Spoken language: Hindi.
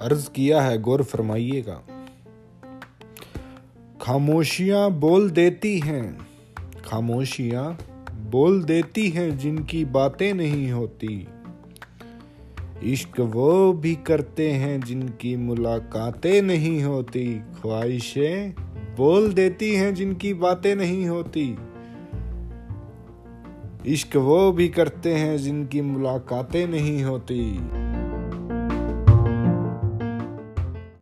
अर्ज़ किया है, गौर फरमाइएगा। खामोशियाँ बोल देती हैं, खामोशियाँ बोल देती हैं जिनकी बातें नहीं होती। इश्क वो भी करते हैं जिनकी मुलाकातें नहीं होती। ख्वाहिशें बोल देती हैं जिनकी बातें नहीं होती। इश्क वो भी करते हैं जिनकी मुलाकातें नहीं होती।